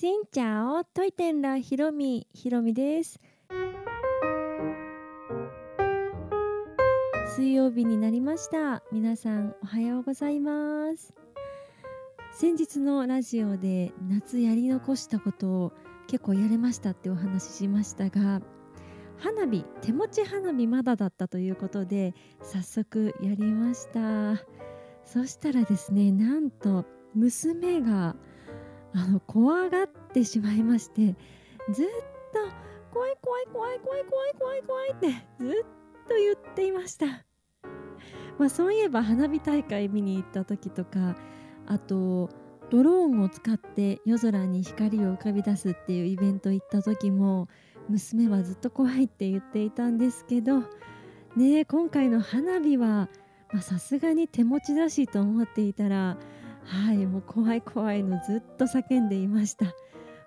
しんちゃおトイテンラひろみひろみです。水曜日になりました。皆さんおはようございます。先日のラジオで夏やり残したことを結構やれましたってお話ししましたが花火手持ち花火まだだったということで早速やりました。そしたらですねなんと娘があの怖がってしまいましてずっと怖い怖い怖い怖い怖い怖い怖いってずっと言っていました。まあそういえば花火大会見に行った時とかあとドローンを使って夜空に光を浮かび出すっていうイベント行った時も娘はずっと怖いって言っていたんですけどね今回の花火はさすがに手持ちだしと思っていたらはいもう怖い怖いのずっと叫んでいました。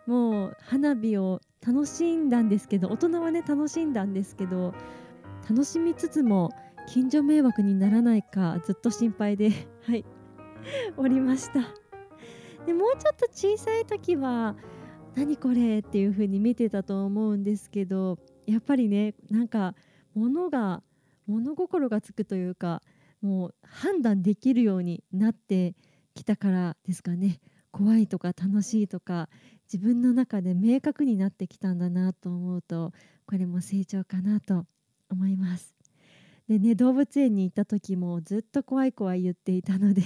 もう花火を楽しんだんですけど大人はね楽しんだんですけど楽しみつつも近所迷惑にならないかずっと心配で はいおりました。でもうちょっと小さい時は何これっていう風に見てたと思うんですけどやっぱりねなんか物が物心がつくというかもう判断できるようになってきたからですかね怖いとか楽しいとか自分の中で明確になってきたんだなと思うとこれも成長かなと思います。でね動物園に行った時もずっと怖い怖い言っていたので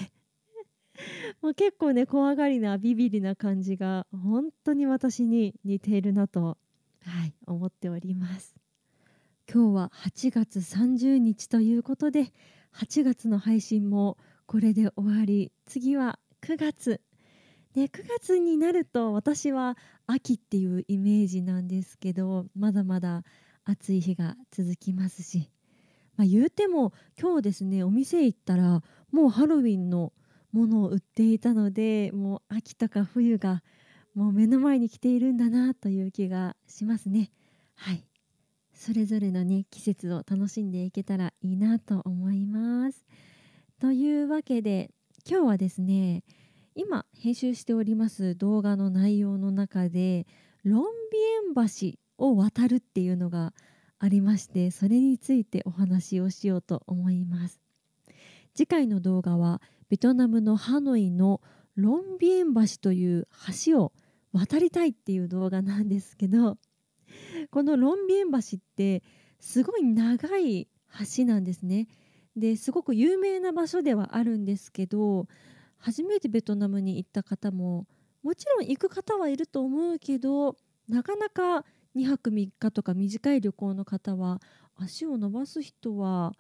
もう結構ね怖がりなビビりな感じが本当に私に似ているなと、はい、思っております。今日は8月30日ということで8月の配信もこれで終わり次は9月で9月になると私は秋っていうイメージなんですけどまだまだ暑い日が続きますし、まあ、言うても今日ですねお店行ったらもうハロウィンのものを売っていたのでもう秋とか冬がもう目の前に来ているんだなという気がしますね。はいそれぞれのね季節を楽しんでいけたらいいなと思います。というわけで今日はですね今編集しております動画の内容の中でロンビエン橋を渡るっていうのがありましてそれについてお話をしようと思います。次回の動画はベトナムのハノイのロンビエン橋という橋を渡りたいっていう動画なんですけどこのロンビエン橋ってすごい長い橋なんですね。ですごく有名な場所ではあるんですけど初めてベトナムに行った方ももちろん行く方はいると思うけどなかなか2泊3日とか短い旅行の方は足を伸ばす人は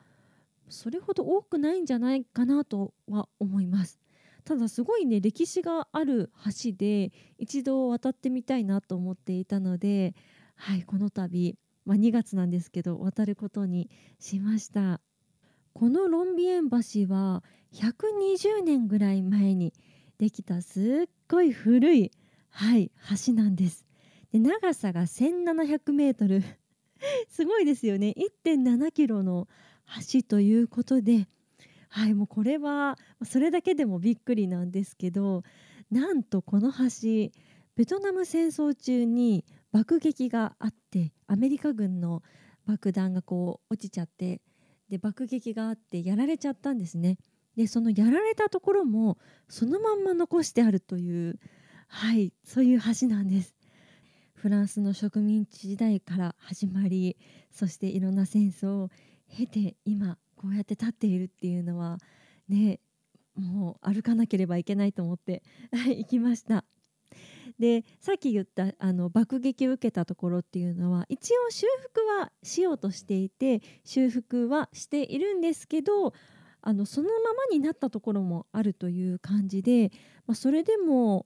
それほど多くないんじゃないかなとは思います。ただすごいね歴史がある橋で一度渡ってみたいなと思っていたので、はい、この度、まあ、2月なんですけど渡ることにしました。このロンビエン橋は120年ぐらい前にできたすっごい古い、はい、橋なんです。で長さが1700メートル。すごいですよね。1.7キロの橋ということで、はい、もうこれはそれだけでもびっくりなんですけどなんとこの橋ベトナム戦争中に爆撃があってアメリカ軍の爆弾がこう落ちちゃってで爆撃があってやられちゃったんですね。でそのやられたところもそのまんま残してあるというはいそういう橋なんです。フランスの植民地時代から始まりそしていろんな戦争を経て今こうやって立っているっていうのはねもう歩かなければいけないと思って 行きました。でさっき言ったあの爆撃を受けたところっていうのは一応修復はしようとしていて修復はしているんですけどあのそのままになったところもあるという感じで、まあ、それでも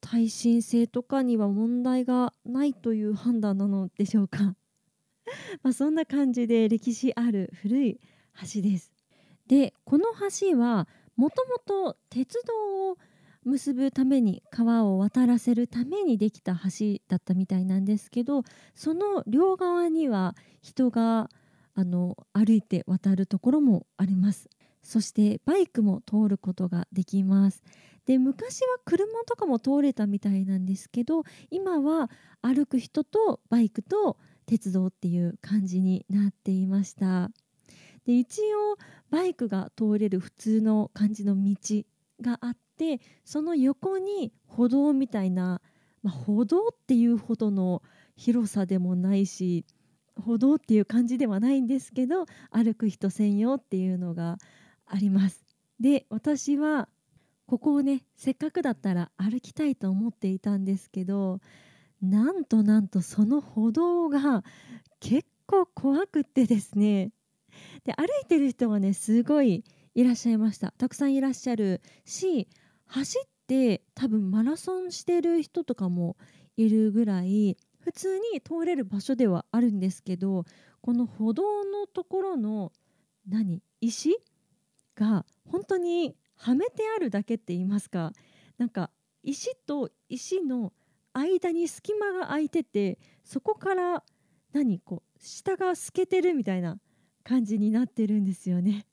耐震性とかには問題がないという判断なのでしょうか まそんな感じで歴史ある古い橋です。でこの橋はもともと鉄道を結ぶために川を渡らせるためにできた橋だったみたいなんですけどその両側には人があの歩いて渡るところもあります。そしてバイクも通ることができます。で昔は車とかも通れたみたいなんですけど今は歩く人とバイクと鉄道っていう感じになっていました。で一応バイクが通れる普通の感じの道があってその横に歩道みたいな、まあ、歩道っていうほどの広さでもないし歩道っていう感じではないんですけど歩く人専用っていうのがあります。で私はここをねせっかくだったら歩きたいと思っていたんですけどなんとなんとその歩道が結構怖くってですねで歩いてる人はねすごいいらっしゃいましたたくさんいらっしゃるし走って多分マラソンしてる人とかもいるぐらい普通に通れる場所ではあるんですけどこの歩道のところの何？石が本当にはめてあるだけって言いますか？なんか石と石の間に隙間が空いててそこから何？こう下が透けてるみたいな感じになってるんですよね。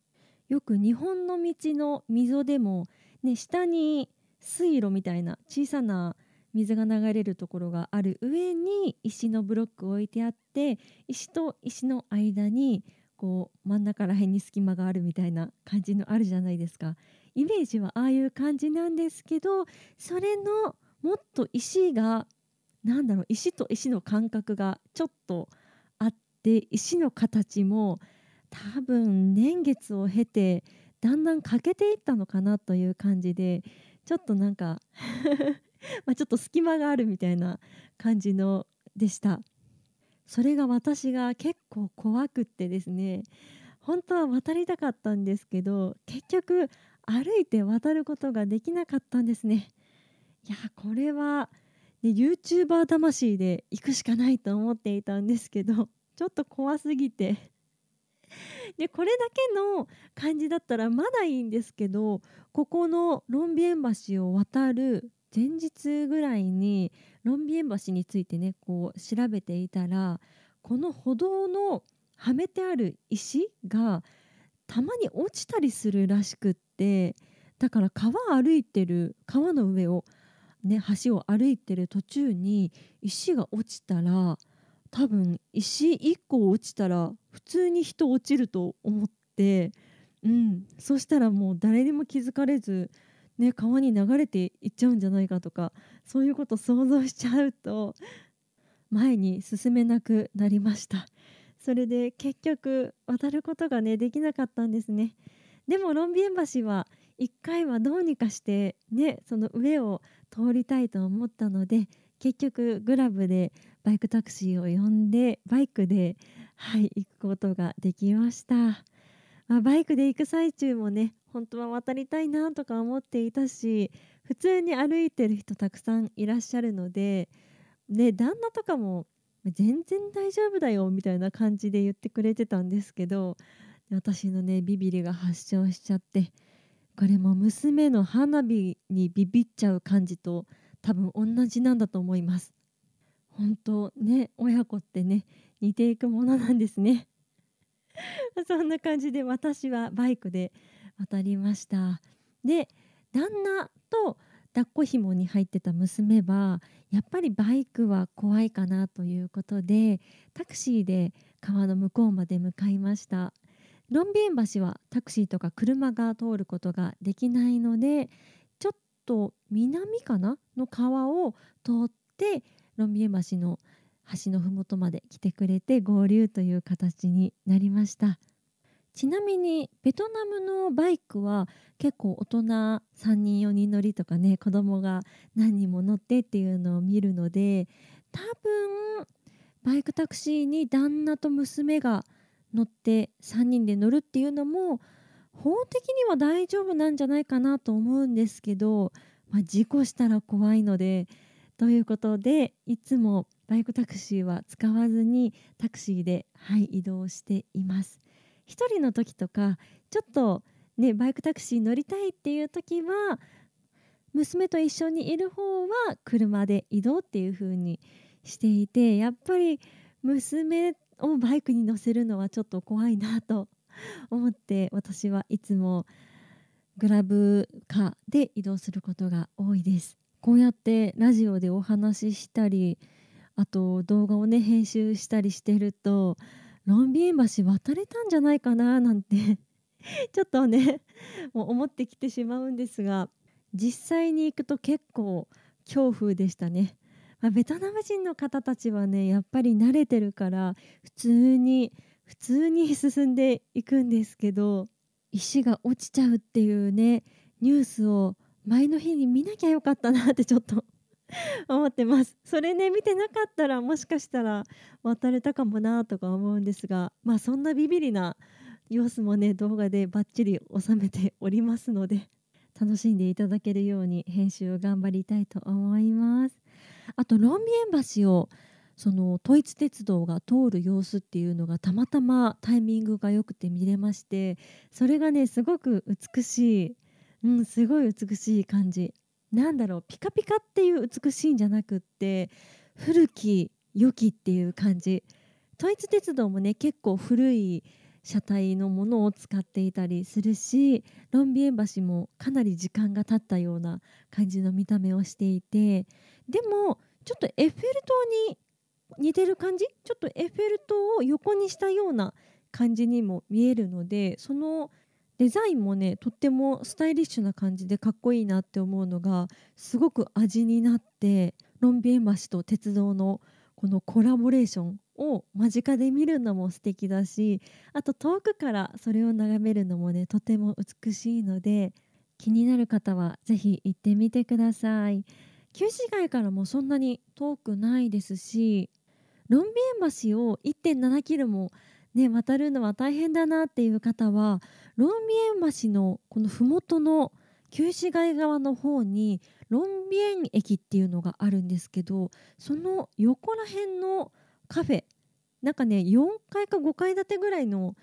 よく日本の道の溝でも、ね、下に水路みたいな小さな水が流れるところがある上に石のブロックを置いてあって石と石の間にこう真ん中ら辺に隙間があるみたいな感じのあるじゃないですか。イメージはああいう感じなんですけどそれのもっと石が何だろう石と石の感覚がちょっとあって石の形も多分年月を経てだんだん欠けていったのかなという感じでちょっとなんか まちょっと隙間があるみたいな感じのでした。それが私が結構怖くってですね本当は渡りたかったんですけど結局歩いて渡ることができなかったんですね。いやこれは、ね、YouTuber 魂で行くしかないと思っていたんですけどちょっと怖すぎて。でこれだけの感じだったらまだいいんですけどここのロンビエン橋を渡る前日ぐらいにロンビエン橋についてねこう調べていたらこの歩道のはめてある石がたまに落ちたりするらしくってだから川歩いてる川の上をね橋を歩いてる途中に石が落ちたら多分石1個落ちたら普通に人落ちると思って、うん、そしたらもう誰にも気づかれず、ね、川に流れていっちゃうんじゃないかとかそういうこと想像しちゃうと前に進めなくなりました。それで結局渡ることがねできなかったんですね。でもロンビエン橋は1回はどうにかしてねその上を通りたいと思ったので結局グラブでバイクタクシーを呼んでバイクで、はい、行くことができました、まあ、バイクで行く最中もね本当は渡りたいなとか思っていたし普通に歩いてる人たくさんいらっしゃるので、ね、旦那とかも全然大丈夫だよみたいな感じで言ってくれてたんですけど私のねビビりが発症しちゃってこれも娘の花火にビビっちゃう感じと多分同じなんだと思います。本当ね親子ってね似ていくものなんですね。そんな感じで私はバイクで渡りました。で旦那と抱っこ紐に入ってた娘はやっぱりバイクは怖いかなということでタクシーで川の向こうまで向かいました。ロンビエン橋はタクシーとか車が通ることができないのでと南かなの川を通ってロンビエ橋の橋の麓まで来てくれて合流という形になりました。ちなみにベトナムのバイクは結構大人3人4人乗りとかね子供が何人も乗ってっていうのを見るので多分バイクタクシーに旦那と娘が乗って3人で乗るっていうのも法的には大丈夫なんじゃないかなと思うんですけど、まあ、事故したら怖いのでということでいつもバイクタクシーは使わずにタクシーで、はい、移動しています。1人の時とかちょっと、ね、バイクタクシー乗りたいっていう時は娘と一緒にいる方は車で移動っていう風にしていてやっぱり娘をバイクに乗せるのはちょっと怖いなと 思って私はいつもグラブカで移動することが多いです。こうやってラジオでお話ししたりあと動画をね編集したりしてるとロンビエン橋渡れたんじゃないかななんて ちょっとねもう思ってきてしまうんですが実際に行くと結構恐怖でしたね、まあ、ベトナム人の方たちはねやっぱり慣れてるから普通に普通に進んでいくんですけど石が落ちちゃうっていうねニュースを前の日に見なきゃよかったなってちょっと 思ってます。それね見てなかったらもしかしたら渡れたかもなとか思うんですがまあそんなビビりな様子もね動画でバッチリ収めておりますので楽しんでいただけるように編集を頑張りたいと思います。あとロンビエン橋をその統一鉄道が通る様子っていうのがたまたまタイミングが良くて見れましてそれがねすごく美しい、うん、すごい美しい感じ。なんだろうピカピカっていう美しいんじゃなくって古き良きっていう感じ。統一鉄道もね結構古い車体のものを使っていたりするしロンビエン橋もかなり時間が経ったような感じの見た目をしていてでもちょっとエッフェル塔に似てる感じ？ちょっとエッフェル塔を横にしたような感じにも見えるのでそのデザインもねとってもスタイリッシュな感じでかっこいいなって思うのがすごく味になってロンビエン橋と鉄道のこのコラボレーションを間近で見るのも素敵だしあと遠くからそれを眺めるのもねとても美しいので気になる方は是非行ってみてください。旧市街からもそんなに遠くないですしロンビエン橋を1.7キロもね、渡るのは大変だなっていう方はロンビエン橋のこの麓の旧市街側の方にロンビエン駅っていうのがあるんですけどその横ら辺のカフェなんかね4階か5階建てぐらいの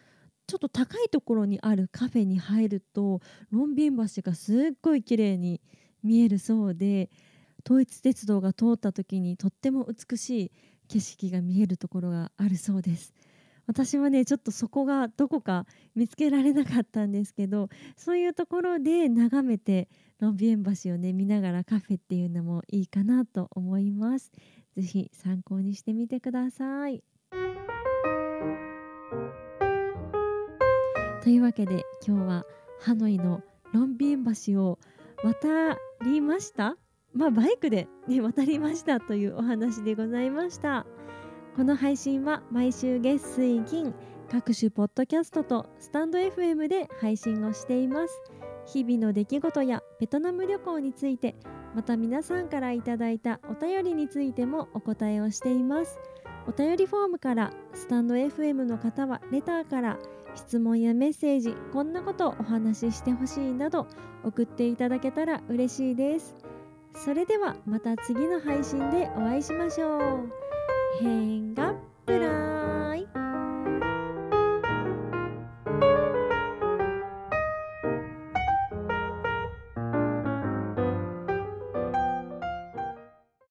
ちょっと高いところにあるカフェに入るとロンビエン橋がすっごい綺麗に見えるそうで統一鉄道が通った時にとっても美しい景色が見えるところがあるそうです。私はねちょっとそこがどこか見つけられなかったんですけどそういうところで眺めてロンビエン橋をね見ながらカフェっていうのもいいかなと思います。ぜひ参考にしてみてください。というわけで今日はハノイのロンビエン橋を渡りました？まあバイクで、ね、渡りましたというお話でございました。この配信は毎週月水金各種ポッドキャストとスタンド FM で配信をしています。日々の出来事やベトナム旅行についてまた皆さんからいただいたお便りについてもお答えをしています。お便りフォームからスタンド FM の方はレターから質問やメッセージこんなことをお話ししてほしいなど送っていただけたら嬉しいです。それではまた次の配信でお会いしましょう。変がプラン。